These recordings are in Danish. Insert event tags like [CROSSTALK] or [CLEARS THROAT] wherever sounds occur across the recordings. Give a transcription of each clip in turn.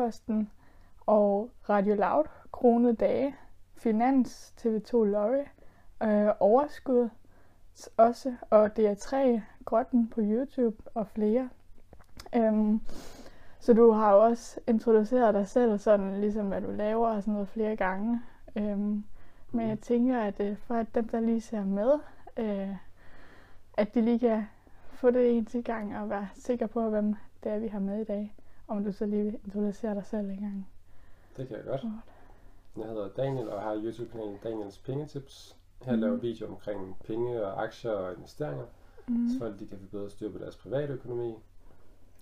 Jyllandsposten og Radio Loud, Krone Dage, Finans, TV2 Lorry, øh, Overskud også, og DR3, Grotten på YouTube og flere. Øhm, så du har jo også introduceret dig selv, sådan ligesom hvad du laver og sådan noget flere gange. Øhm, men jeg tænker, at øh, for at dem, der lige ser med, øh, at de lige kan få det en til gang og være sikker på, hvem det er, vi har med i dag. Om du så lige vil introducere dig selv en gang. Det kan jeg godt. Jeg hedder Daniel og har YouTube-kanalen Daniels Pengetips. Her mm. laver video omkring penge og aktier og investeringer, mm. så folk de kan få bedre styr på deres private økonomi,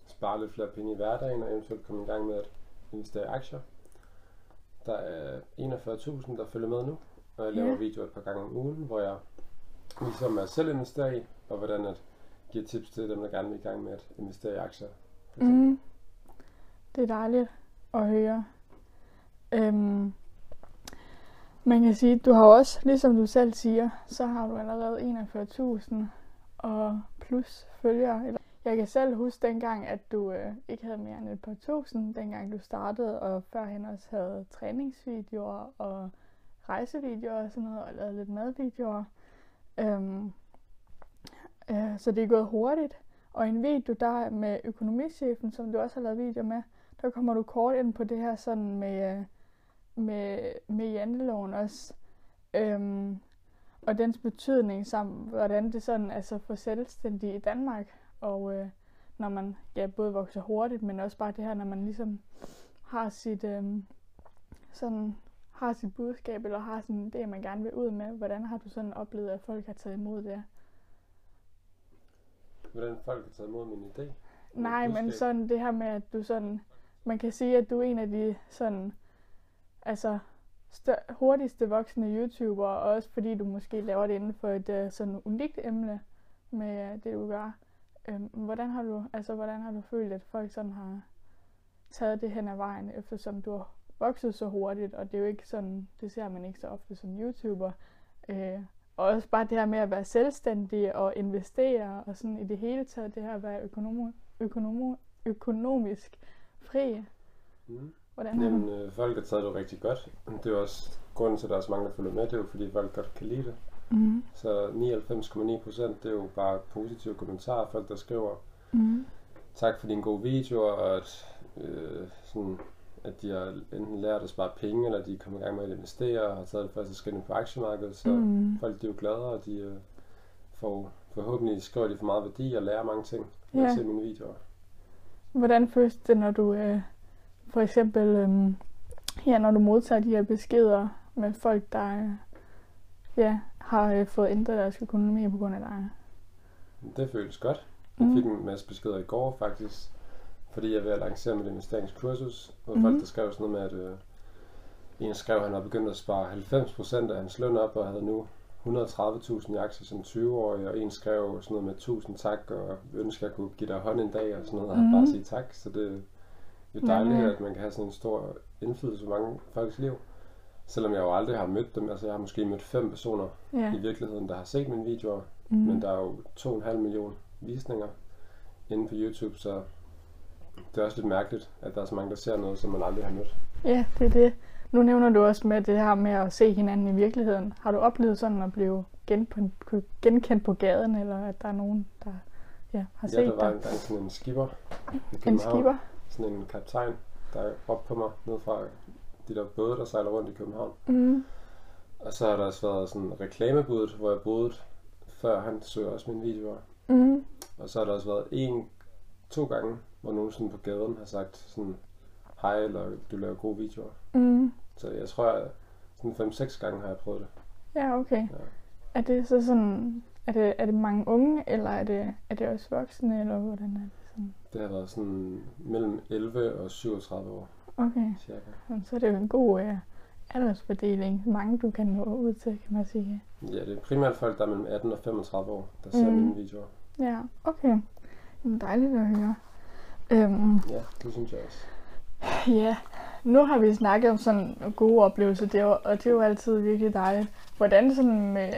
spare lidt flere penge i hverdagen og eventuelt komme i gang med at investere i aktier. Der er 41.000, der følger med nu, og jeg laver yeah. videoer et par gange om ugen, hvor jeg viser mig selv investere i, og hvordan at give tips til dem, der gerne vil i gang med at investere i aktier. Mm. Det er dejligt at høre. Øhm, man kan sige, du har også, ligesom du selv siger, så har du allerede 41.000 og plus følgere. Jeg kan selv huske dengang, at du øh, ikke havde mere end et par tusind, dengang du startede, og førhen også havde træningsvideoer og rejsevideoer og sådan noget, og lavede lidt madvideoer. Øhm, øh, så det er gået hurtigt. Og en video der med økonomichefen, som du også har lavet video med, der kommer du kort ind på det her sådan med, med, med janteloven også. Øhm, og dens betydning, samt hvordan det sådan altså for selvstændige i Danmark, og øh, når man ja, både vokser hurtigt, men også bare det her, når man ligesom har sit, øh, sådan, har sit budskab, eller har sådan det, man gerne vil ud med. Hvordan har du sådan oplevet, at folk har taget imod det? Hvordan folk har taget imod min idé? Nej, men sådan det her med, at du sådan, man kan sige, at du er en af de sådan, altså stør- hurtigste voksne YouTuber, og også fordi du måske laver det inden for et uh, sådan unikt emne med uh, det, du gør. Øhm, hvordan har du, altså hvordan har du følt, at folk sådan har taget det hen ad vejen, eftersom du har vokset så hurtigt, og det er jo ikke sådan, det ser man ikke så ofte som YouTuber. Øh, og også bare det her med at være selvstændig og investere, og sådan i det hele taget det her at være økonom, økonom, økonomisk fri. Mm. Hvordan Jamen, øh, folk har taget det rigtig godt. Det er også grunden til, at der er så mange, der følger med, det er jo fordi folk godt kan lide det. Mm. Så 99,9 procent, det er jo bare positive kommentarer, folk der skriver, mm. tak for din gode video, og at, øh, sådan, at de har enten lært at spare penge, eller de er kommet i gang med at investere, og har taget det første skridt på aktiemarkedet, så mm. folk de er jo glade, og de øh, får forhåbentlig skriver de for meget værdi og lærer mange ting, når ja. se mine videoer. Hvordan føles det, når du øh, for eksempel, øh, ja, når du modtager de her beskeder med folk, der øh, ja, har øh, fået ændret deres økonomi på grund af dig? Det føles godt. Jeg mm. fik en masse beskeder i går faktisk, fordi jeg er ved at lancere mit investeringskursus, hvor mm. folk der skrev sådan noget med, at øh, en skrev, at han har begyndt at spare 90% af hans løn op, og havde nu 130.000 i aktier som 20-årig, og en skrev sådan noget med 1000 tak, og ønsker at jeg kunne give dig hånd en dag, og sådan noget, og mm. bare sige tak. Så det, er dejligt, ja, ja. at man kan have sådan en stor indflydelse på mange folks liv. Selvom jeg jo aldrig har mødt dem. Altså jeg har måske mødt fem personer ja. i virkeligheden, der har set mine videoer. Mm. Men der er jo 2,5 millioner visninger inde på YouTube, så det er også lidt mærkeligt, at der er så mange, der ser noget, som man aldrig har mødt. Ja, det er det. Nu nævner du også med det her med at se hinanden i virkeligheden. Har du oplevet sådan at blive genkendt på gaden, eller at der er nogen, der ja, har set dig? Ja, der var engang sådan en skipper. En skipper? Sådan en kaptajn, der råbte på mig ned fra de der både, der sejler rundt i København. Mm. Og så har der også været sådan reklamebuddet, hvor jeg boede, før han så også mine videoer. Mm. Og så har der også været en, to gange, hvor nogen sådan på gaden har sagt sådan, hej, eller du laver gode videoer. Mm. Så jeg tror, at sådan 5-6 gange har jeg prøvet det. Ja, okay. Ja. Er det så sådan, er det, er det mange unge, eller er det, er det også voksne, eller hvordan er det sådan? Det har været sådan mellem 11 og 37 år. Okay. Cirka. Så er det jo en god uh, aldersfordeling. Mange du kan nå ud til, kan man sige. Ja, det er primært folk, der er mellem 18 og 35 år, der ser mm. mine videoer. Ja, okay. Det er dejligt at høre. Um, ja, det synes jeg også. Ja, nu har vi snakket om sådan gode oplevelser, det er jo, og det er jo altid virkelig dejligt. Hvordan sådan med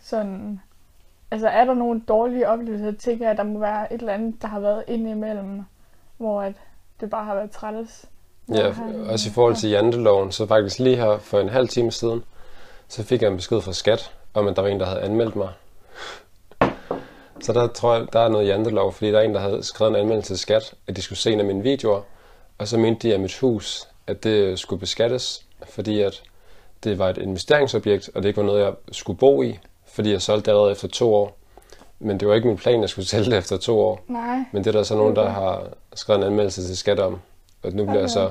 sådan, altså er der nogle dårlige oplevelser, jeg tænker at der må være et eller andet, der har været indimellem, hvor at det bare har været træls. Ja, I- også i forhold til janteloven, så faktisk lige her for en halv time siden, så fik jeg en besked fra skat, om at der var en, der havde anmeldt mig. Så der tror jeg, der er noget jantelov, fordi der er en, der havde skrevet en anmeldelse til skat, at de skulle se en af mine videoer, og så mente de, at mit hus, at det skulle beskattes, fordi at det var et investeringsobjekt, og det ikke var noget, jeg skulle bo i, fordi jeg solgte det allerede efter to år. Men det var ikke min plan, at jeg skulle [LAUGHS] sælge det efter to år. Nej. Men det er der så nogen, der Okay. har skrevet en anmeldelse til skat om. Og nu bliver jeg så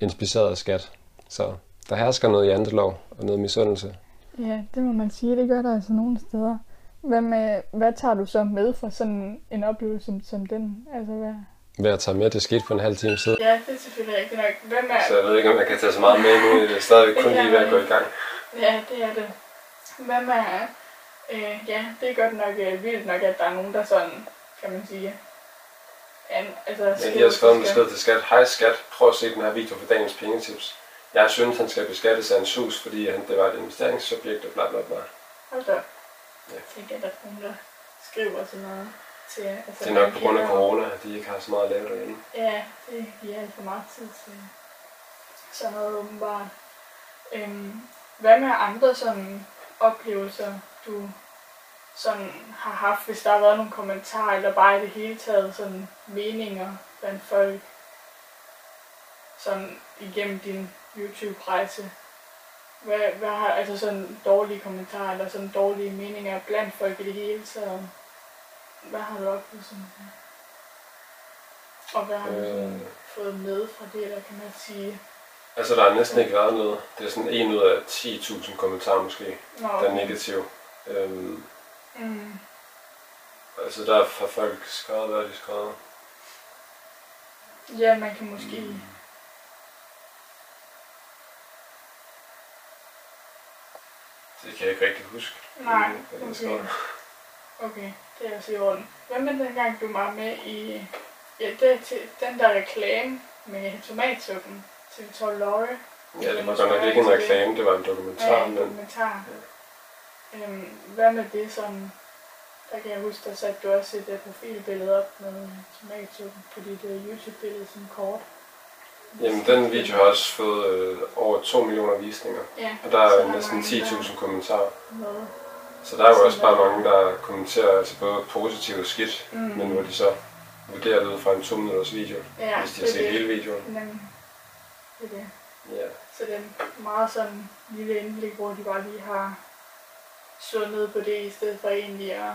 inspiceret af skat. Så der hersker noget jantelov og noget misundelse. Ja, det må man sige. Det gør der altså nogle steder. Hvad, med, hvad tager du så med fra sådan en oplevelse som, som den? Altså, hvad? Hvad jeg tager med, det skete for en halv time siden. Ja, det er selvfølgelig rigtigt nok. Hvem er... Så jeg ved ikke, om jeg kan tage så meget med nu. Det er stadigvæk kun lige ved at gå i gang. Ja, det er det. Hvem er... Øh, ja, det er godt nok øh, vildt nok, at der er nogen, der sådan, kan man sige... An, altså, Men de har skrevet en til besked til skat. Hej skat, prøv at se den her video for dagens pengetips. Jeg synes, han skal beskattes af en sus, fordi han, det var et investeringsobjekt og bla bla bla. Hold da. Ja. Jeg tænker, at der er nogen, der skriver sådan noget til... Altså, Det er nok på grund af corona, at de ikke har så meget at lave derhjemme. Ja, det giver alt for meget tid til sådan noget åbenbart. Øhm, hvad med andre sådan oplevelser, du sådan har haft, hvis der har været nogle kommentarer, eller bare i det hele taget sådan meninger blandt folk, sådan igennem din YouTube-rejse? Hvad, hvad har, altså sådan dårlige kommentarer, eller sådan dårlige meninger blandt folk i det hele taget? Hvad har du oplevet sådan? Og hvad har du sådan Øh. fået med fra det, eller kan man sige? Altså, der har næsten ikke været noget. Det er sådan en ud af 10.000 kommentarer måske, Nå, der er negativ. Øhm, Mm, altså, der har folk skrevet, hvad de skrevet. ja, man kan måske... Det kan jeg ikke rigtig huske. Nej, okay. Okay, det er også i orden. Hvad med dengang, du var med i... Ja, det er til den der reklame med tomatsuppen til 12 Lorry. Ja, det var godt nok ikke en reklame, det var en dokumentar, Ja, en men dokumentar. Øhm, hvad med det sådan... Der kan jeg huske, der satte du også et uh, profilbillede op med tomatsuppen på dit uh, YouTube-billede, sådan kort. jamen, den video har også fået øh, over 2 millioner visninger. Ja, Og der er næsten mange, der 10.000 kommentarer. Med. Så der er jo Så også bare mange, der kommenterer altså både positivt og skidt, Mm. men hvor de så vurderer det ud fra en 2 minutters video, ja, hvis de har set det. hele videoen. Nemlig. Det er det. Ja. Så det er en meget sådan lille indblik, hvor de bare lige har ned på det, i stedet for egentlig at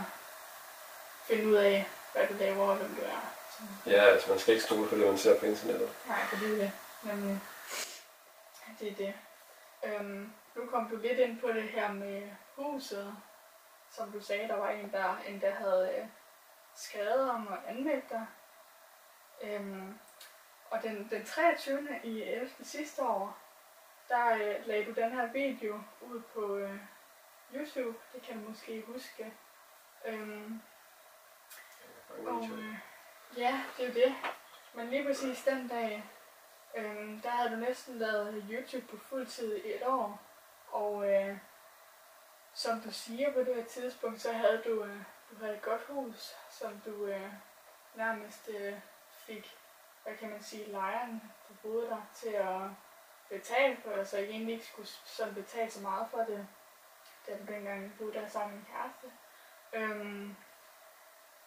finde ud af, hvad du laver og hvem du er. Så, ja, altså man skal ikke stole på det, man ser på internettet. nej, for det er det. Nemlig. Det er det. Øhm, nu kom du lidt ind på det her med huset. Som du sagde, der var en, der endda havde øh, skrevet om og anmeldt dig. Øhm, og den, den 23. i 11. sidste år, der øh, lagde du den her video ud på øh, YouTube. Det kan du måske huske. Øhm, og, øh, ja, det er jo det. Men lige præcis den dag, øh, der havde du næsten lavet YouTube på fuld tid i et år. Og øh, som du siger på det her tidspunkt, så havde du, øh, du havde et godt hus, som du øh, nærmest øh, fik, hvad kan man sige, lejeren, der boede der, til at betale for det, så I egentlig ikke skulle sådan betale så meget for det, da du dengang boede der sammen med en kæreste. Øhm,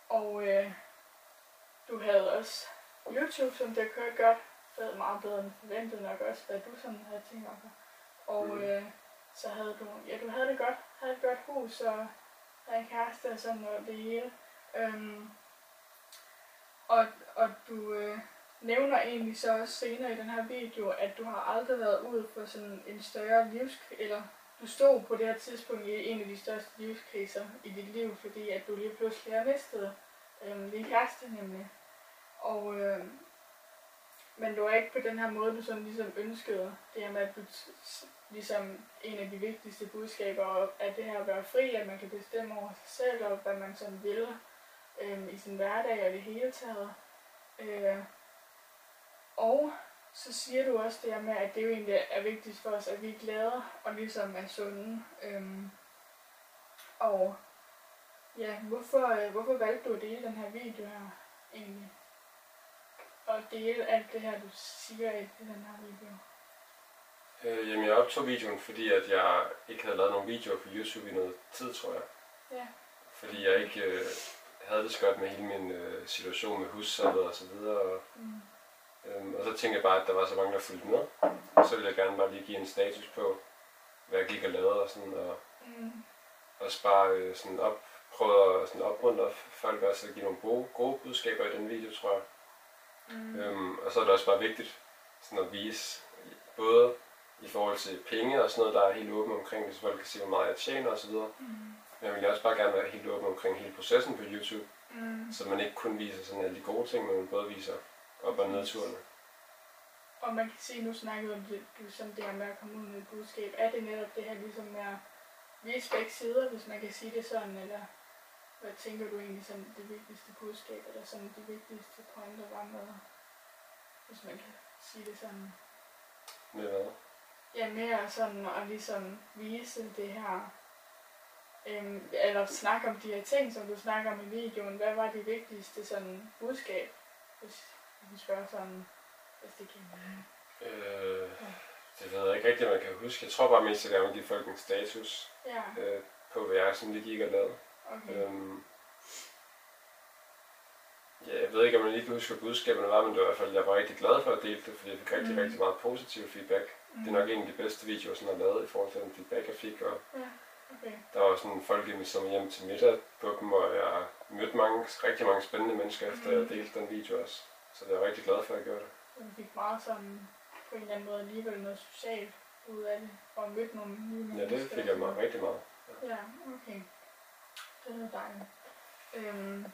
og øh, du havde også YouTube, som det kørte godt. Det meget bedre end forventet nok også, hvad du sådan havde tænkt det. Og Mm. øh, så havde du, ja du havde det godt, havde et godt hus og havde en kæreste og sådan noget, det hele. Øhm, og, og du øh, nævner egentlig så også senere i den her video, at du har aldrig været ude for sådan en større livskrise, eller du stod på det her tidspunkt i en af de største livskriser i dit liv, fordi at du lige pludselig har mistet øhm, din kæreste nemlig. Og, øh, men det var ikke på den her måde, du sådan ligesom ønskede. Det her med, at du ligesom en af de vigtigste budskaber er det her at være fri, at man kan bestemme over sig selv, og hvad man sådan vil øh, i sin hverdag og det hele taget. Øh, og så siger du også det her med, at det jo egentlig er vigtigt for os, at vi er glade og ligesom er sunde. Øhm, og ja, hvorfor, øh, hvorfor valgte du at dele den her video her egentlig? Og dele alt det her, du siger i den her video? Øh, jamen, jeg optog videoen, fordi at jeg ikke havde lavet nogen videoer på YouTube i noget tid, tror jeg. Ja. Fordi jeg ikke øh, havde det så godt med hele min øh, situation med hussalget og så videre. Og, Mm. øhm, og så tænkte jeg bare, at der var så mange, der fulgte med. Så ville jeg gerne bare lige give en status på, hvad jeg gik og lavede og sådan. Og Mm. også bare øh, sådan op, prøve at sådan opmuntre folk også at give nogle gode, gode budskaber i den video, tror jeg. Mm. Øhm, og så er det også bare vigtigt sådan at vise, både i forhold til penge og sådan noget, der er helt åben omkring, hvis folk kan se, hvor meget jeg tjener osv. Mm. Men jeg vil også bare gerne være helt åben omkring hele processen på YouTube, Mm. så man ikke kun viser sådan alle de gode ting, men man både viser op- og nedturene. Og man kan sige, nu snakkede om det, sådan det her med at komme ud med et budskab. Er det netop det her ligesom med at vise begge sider, hvis man kan sige det sådan, eller hvad tænker du egentlig sådan det vigtigste budskab, eller sådan de vigtigste pointer var med, hvis man kan sige det sådan? Med hvad? Ja, mere sådan at ligesom vise det her, øhm, eller snakke om de her ting, som du snakker om i videoen. Hvad var det vigtigste sådan budskab, hvis vi spørger sådan, hvis det giver mening? Øh, det ved jeg ikke rigtigt, jeg kan huske. Jeg tror bare mest, at jeg vil give folk en status Ja, øh, på, hvad jeg sådan lige gik og lavede. okay. Øhm, ja, jeg ved ikke, om jeg lige kan huske, hvad budskaberne var, men det var i hvert fald, jeg var rigtig glad for at dele det, fordi jeg fik rigtig, mm. rigtig meget positiv feedback. Mm. Det er nok en af de bedste videoer, jeg har lavet i forhold til den feedback, jeg fik. Og Okay. der var sådan folk, der mig hjem til middag på dem, og jeg mødte mange, rigtig mange spændende mennesker, efter jeg Mm. delte den video også. Så jeg er rigtig glad for, at jeg gjorde det. Du fik meget sådan på en eller anden måde alligevel noget socialt ud af det, og mødt nogle nye Ja, det mennesker. fik jeg mig rigtig meget. Ja, okay. Det er dejligt. Øhm.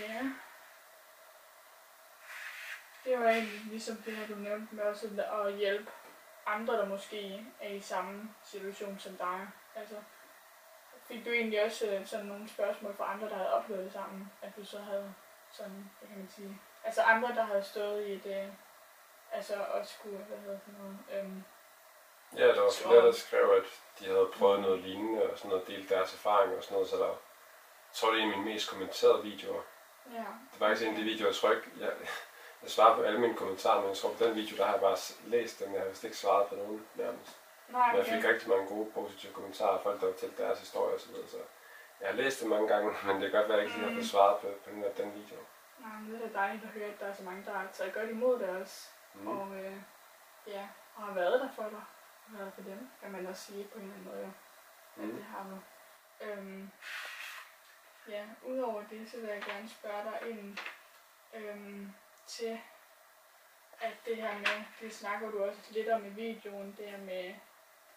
Ja. Det var egentlig ligesom det her, du nævnte med også at hjælpe andre, der måske er i samme situation som dig. Altså, fik du egentlig også øh, sådan nogle spørgsmål fra andre, der havde oplevet det sammen, at du så havde sådan, hvad kan man sige, altså andre, der havde stået i et, altså også skulle, hvad hedder sådan noget, øhm, Ja, der var flere, der skrev, at de havde prøvet noget lignende, og sådan noget, delt deres erfaring og sådan noget, så der jeg tror, det er en af mine mest kommenterede videoer. ja, Det var faktisk en af de videoer, jeg tror ikke, jeg, jeg svarer på alle mine kommentarer, men jeg tror på den video, der har jeg bare læst dem, jeg har vist ikke svaret på nogen nærmest. nej, Men jeg okay. fik rigtig mange gode positive kommentarer, folk der fortalte deres historie og så så jeg har læst det mange gange, [LAUGHS] men det kan godt være, at jeg ikke lige har fået svaret på, på den, den video. Nej, men det er da dejligt at høre, at der er så mange, der har taget godt imod det også. Mm. Mm. Og øh, ja, og har været der for dig. Har været for dem, kan man også sige på en eller anden måde. jo, At Mm. det har du. Øhm, ja, udover det, så vil jeg gerne spørge dig ind øhm, til, at det her med, det snakker du også lidt om i videoen, det her med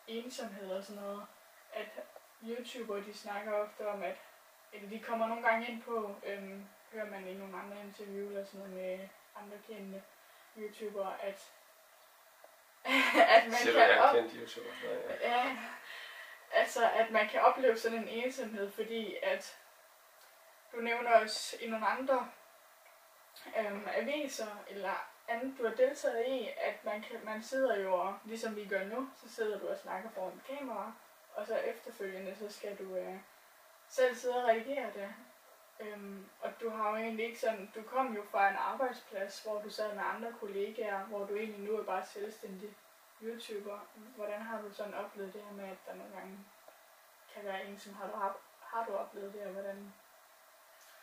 ensomhed og sådan noget, at YouTuber, de snakker ofte om, at, eller de kommer nogle gange ind på, øhm, hører man i nogle andre interview eller sådan noget med andre kendte YouTubere, at, [LAUGHS] at man du, kan op, kendt YouTuber? Ja. Ja, altså at man kan opleve sådan en ensomhed, fordi at du nævner også i nogle andre øhm, aviser eller andet, du har deltaget i, at man, kan, man sidder jo, og, ligesom vi gør nu, så sidder du og snakker foran kamera, og så efterfølgende, så skal du øh, selv sidde og redigere det. Øhm, og du har jo egentlig ikke sådan, du kom jo fra en arbejdsplads, hvor du sad med andre kollegaer, hvor du egentlig nu er bare selvstændig YouTuber. Hvordan har du sådan oplevet det her med, at der nogle gange kan være en, som har du, har, har du oplevet det, og hvordan?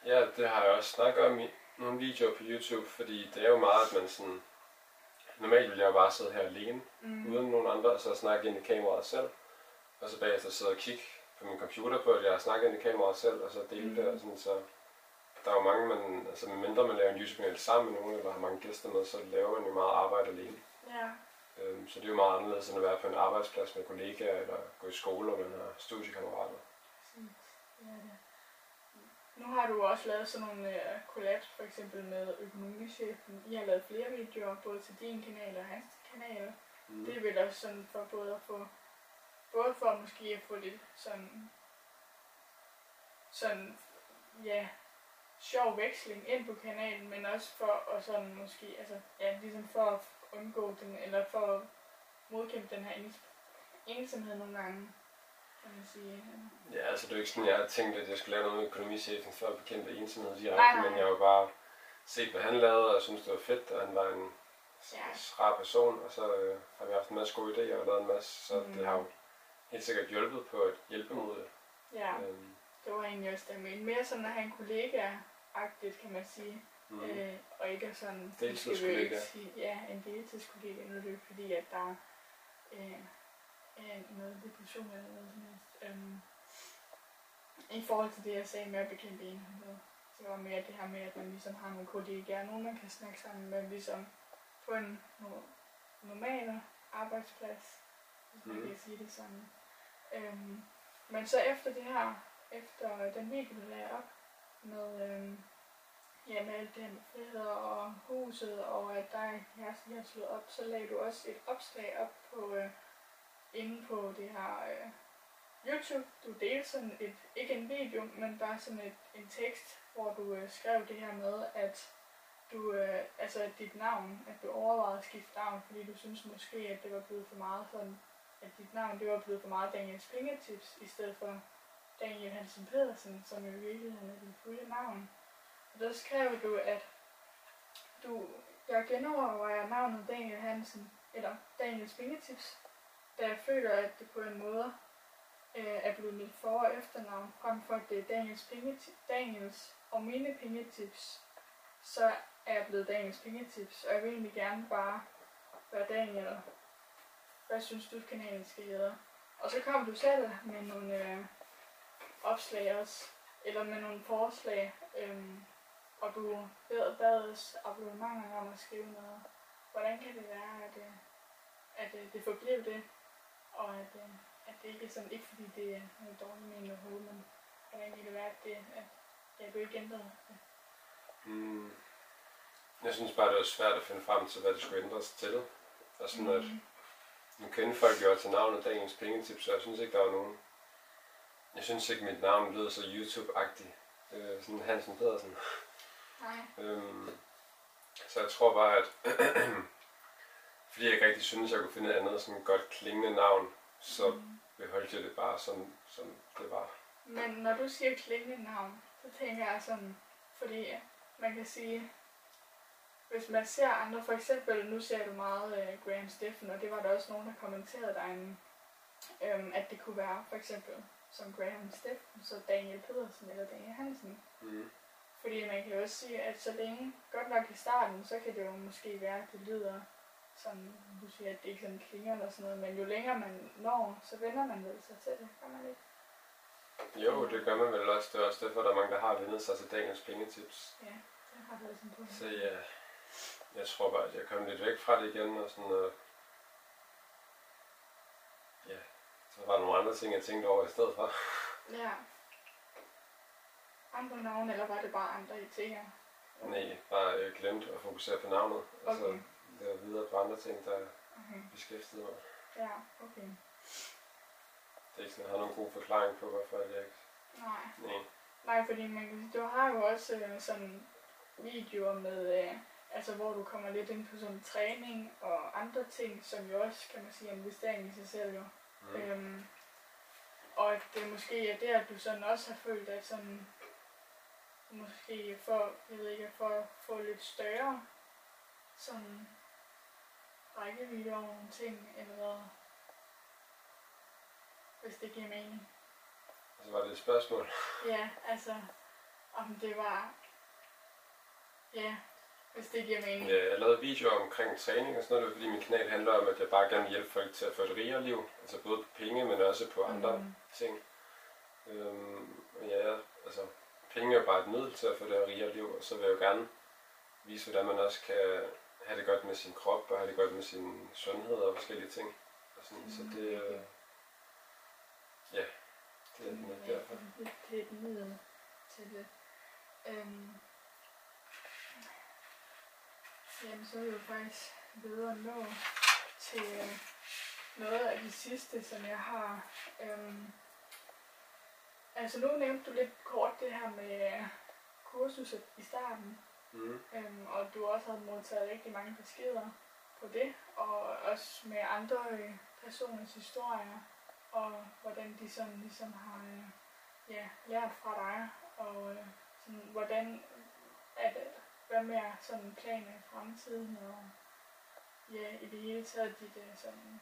Ja, det har jeg også snakket om i nogle videoer på YouTube, fordi det er jo meget, at man sådan... Normalt vil jeg jo bare sidde her alene, Mm. uden nogen andre, og så snakke ind i kameraet selv. Og så bagefter sidde og kigge på min computer på, at jeg har snakket ind i kameraet selv, og så dele Mm. det. Og sådan, så der er jo mange, man, altså medmindre man laver en YouTube-kanal sammen med nogen, eller har mange gæster med, så laver man jo meget arbejde alene. Ja. Øhm, så det er jo meget anderledes end at være på en arbejdsplads med kollegaer, eller gå i skole, og man har studiekammerater. Er det. Nu har du også lavet sådan nogle uh, collabs, for eksempel med økonomichefen. I har lavet flere videoer, både til din kanal og hans kanal. Mm. Det er vel også sådan for både at få, både for måske at få lidt sådan, sådan, ja, sjov veksling ind på kanalen, men også for at sådan måske, altså, ja, ligesom for at undgå den, eller for at modkæmpe den her ens, ensomhed nogle gange. Ja, altså det er jo ikke sådan, jeg har tænkt, at jeg skulle lave noget med økonomichefen for at bekæmpe ensomhed direkte, men jeg har jo bare set, hvad han lavede, og synes det var fedt, og han var en Ja. rar person, og så øh, har vi haft en masse gode idéer og lavet en masse, så Mm. det har jo helt sikkert hjulpet på at hjælpe mod det. Ja, Øhm, det var egentlig også det. Men mere sådan at have en kollega-agtigt, kan man sige. mm. Øh, og ikke sådan... Deltidskollega. ja, en deltidskollega. Nu er det jo fordi, at der øh, er noget depression eller noget som helst. Øhm, I forhold til det, jeg sagde med at bekæmpe enhed, så var mere det her med, at man ligesom har nogle kollegaer, nogen man kan snakke sammen med, ligesom på en no- normal arbejdsplads, hvis man Mhm. kan sige det sådan. Øhm, men så efter det her, efter den video, du lagde op med, øhm, ja, med alt det her med friheder og huset, og at der her har slået op, så lagde du også et opslag op på, øh, inde på det her øh, YouTube. Du delte sådan et, ikke en video, men bare sådan et, en tekst, hvor du øh, skrev det her med, at du, øh, altså at dit navn, at du overvejede at skifte navn, fordi du synes måske, at det var blevet for meget sådan, at dit navn, det var blevet for meget Daniels Fingertips, i stedet for Daniel Hansen Pedersen, som jo i virkeligheden er dit fulde navn. Og der skrev du, at du, jeg genovervejer navnet Daniel Hansen, eller Daniels Fingertips, da jeg føler, at det på en måde øh, er blevet mit for- og efternavn, frem for at det er Daniels, pengetips, Daniels og mine pengetips, så er jeg blevet Daniels pengetips, og jeg vil egentlig gerne bare være Daniel. Hvad synes du, kanalen skal hedde? Og så kom du selv med nogle øh, opslag også, eller med nogle forslag, øh, og du bad, bad os abonnementer om at skrive noget. Hvordan kan det være, at, øh, at øh, det forblev det, og at, øh, at det ikke er sådan, ikke fordi det er noget dårligt med overhovedet, men hvordan kan det være, at, det, at ja, du ikke ændrede det? Mm. Jeg synes bare, det var svært at finde frem til, hvad det skulle ændres til. Og sådan at, Mm. nu kender folk jo til navnet Dagens Pengetips, så jeg synes ikke, der var nogen... Jeg synes ikke, mit navn lød så YouTube-agtigt. Øh, sådan Hansen Pedersen. Nej. Øhm, så jeg tror bare, at [CLEARS THROAT] fordi jeg ikke rigtig synes, jeg kunne finde et andet sådan godt klingende navn, så Mm. beholdt jeg det bare som, som det var. Men når du siger klingende navn, så tænker jeg sådan, fordi man kan sige, hvis man ser andre, for eksempel, nu ser du meget uh, Graham Steffen, og det var der også nogen, der kommenterede derinde, øhm, at det kunne være for eksempel som Graham Steffen, så Daniel Pedersen eller Daniel Hansen. Mm. Fordi man kan jo også sige, at så længe, godt nok i starten, så kan det jo måske være, at det lyder sådan, du siger, at det ikke sådan klinger eller sådan noget, men jo længere man når, så vender man vel sig til det, gør man ikke? Jo, det gør man vel også. Det er også derfor, der er mange, der har vendt sig til Daniels Pengetips. Ja, det har været sådan på. Så ja, jeg tror bare, at jeg kom lidt væk fra det igen, og sådan, øh, ja, så var der nogle andre ting, jeg tænkte over i stedet for. Ja. Andre navne, eller var det bare andre idéer? Nej, bare øh, glemt at fokusere på navnet, og så Okay. Lave videre på andre ting, der Okay. beskæftigede mig. Ja, okay. Det er ikke sådan, jeg har nogen god forklaring på, hvorfor jeg ikke... Nej. Nej. Nej, fordi man du har jo også øh, sådan videoer med, øh, altså hvor du kommer lidt ind på sådan træning og andre ting, som jo også, kan man sige, er investering i sig selv jo. Mm. Øhm, og at det måske er der, at du sådan også har følt, at sådan, måske for, jeg ved ikke, for at få lidt større sådan rækkevidde over nogle ting, eller hvis det giver mening. Og så var det et spørgsmål. Ja, altså, om det var, ja, hvis det giver mening. Ja, jeg lavede videoer omkring træning og sådan noget, fordi min kanal handler om, at jeg bare gerne vil hjælpe folk til at få et rigere liv. Altså både på penge, men også på andre Mm. ting. Øhm, ja, altså, penge er jo bare et middel til at få det her rigere liv, og så vil jeg jo gerne vise, hvordan man også kan have det godt med sin krop, og have det godt med sin sundhed og forskellige ting. Og sådan, så det, øh, ja, det er nok Ja, derfor. Det, det er et middel til det. Øhm, jamen, så er vi jo faktisk videre nå til øh, noget af det sidste, som jeg har. Øhm, altså, nu nævnte du lidt kort det her med kursuset i starten, Mm. øhm, og du også har modtaget rigtig mange beskeder på det, og også med andre øh, personers historier. og hvordan de sådan ligesom har øh, ja, lært fra dig, og øh, sådan, hvordan at, hvad med sådan planer i fremtiden, og ja, i det hele taget dit øh, sådan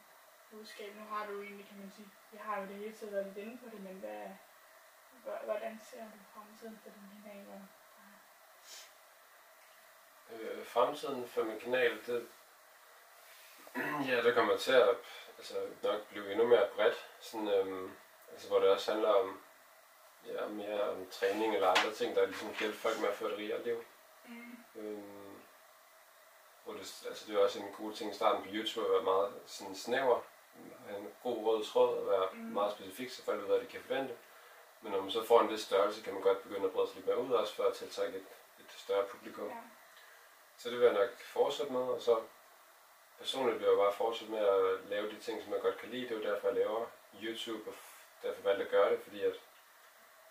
budskab. Nu har du egentlig, kan man sige, vi har jo det hele tiden været lidt inde på det, men hvad, hvordan ser du fremtiden for din kanal? Og, Øh, fremtiden for min kanal, det, [CLEARS THROAT] ja, det kommer til at altså, nok blive endnu mere bredt, sådan, øhm, altså, hvor det også handler om ja, mere om træning eller andre ting, der ligesom hjælper folk med at få et rigere liv. mm, Øhm, hvor det, altså det er også en god ting i starten på YouTube at være meget sådan snæver, have en god rød tråd og være Mm. mm. meget specifik, så folk ved, hvad de kan forvente. Men når man så får en vis størrelse, kan man godt begynde at brede sig lidt mere ud også for at tiltrække et, et større publikum. ja. Så det vil jeg nok fortsætte med, og så personligt vil jeg bare fortsætte med at lave de ting, som jeg godt kan lide. Det er jo derfor, jeg laver YouTube, og derfor valgte at gøre det, fordi at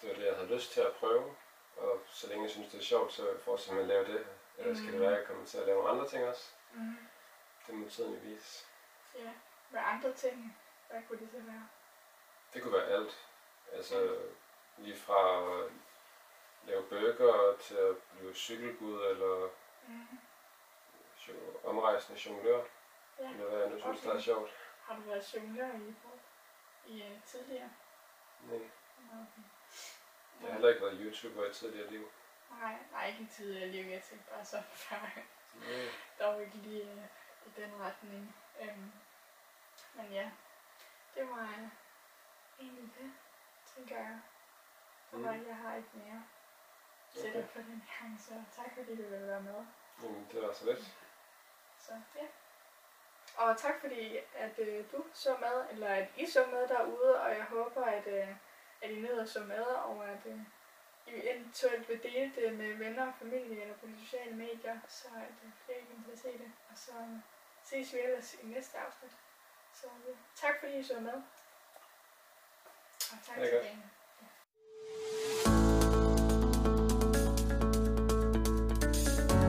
det var det, jeg havde lyst til at prøve. Og så længe jeg synes, det er sjovt, så vil jeg med at lave det. Ellers kan det Mm. være, at jeg kommer til at lave nogle andre ting også. Mm, Det må tiden jo vise. ja. Hvad andre ting? Hvad kunne det så være? Det kunne være alt. Altså lige fra at lave burger til at blive cykelbud eller Mm, jo- omrejsende jonglør. ja. Eller hvad jeg nu synes, Okay. der er sjovt. Har du været jonglør i, i uh, tidligere? Nej. Okay. Jeg har heller ikke været YouTuber i tidligere liv. Nej, nej, ikke i tidligere liv. Jeg tænkte bare sådan [LAUGHS] før. Nej. dog ikke lige øh, i den retning. Øhm, men ja, det var øh, egentlig det, tænker jeg. Så Mm. jeg har ikke mere det for den gang, så tak fordi du ville være med. Jamen, det var så lidt. Så ja. Og tak fordi, at øh, du så med, eller at I så med derude, og jeg håber, at, øh, at I at så med, og at øh, I eventuelt vil dele det med venner og familie eller på de sociale medier, så at øh, flere kan til at se det. Og så øh, ses vi ellers i næste afsnit. Så øh, tak fordi I så med. Og tak til jer.